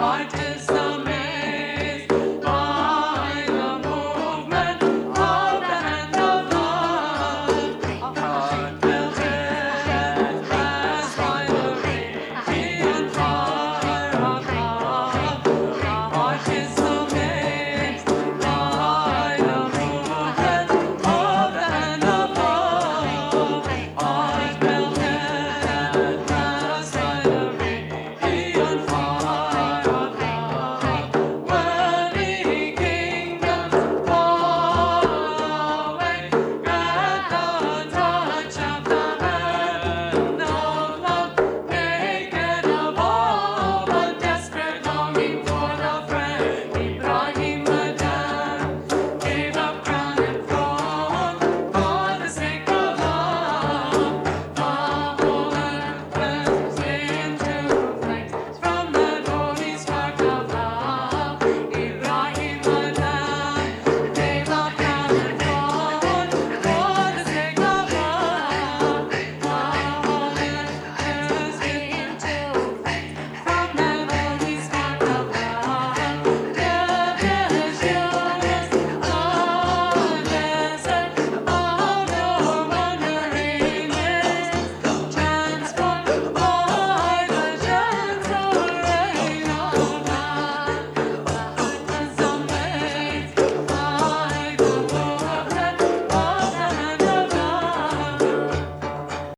Heute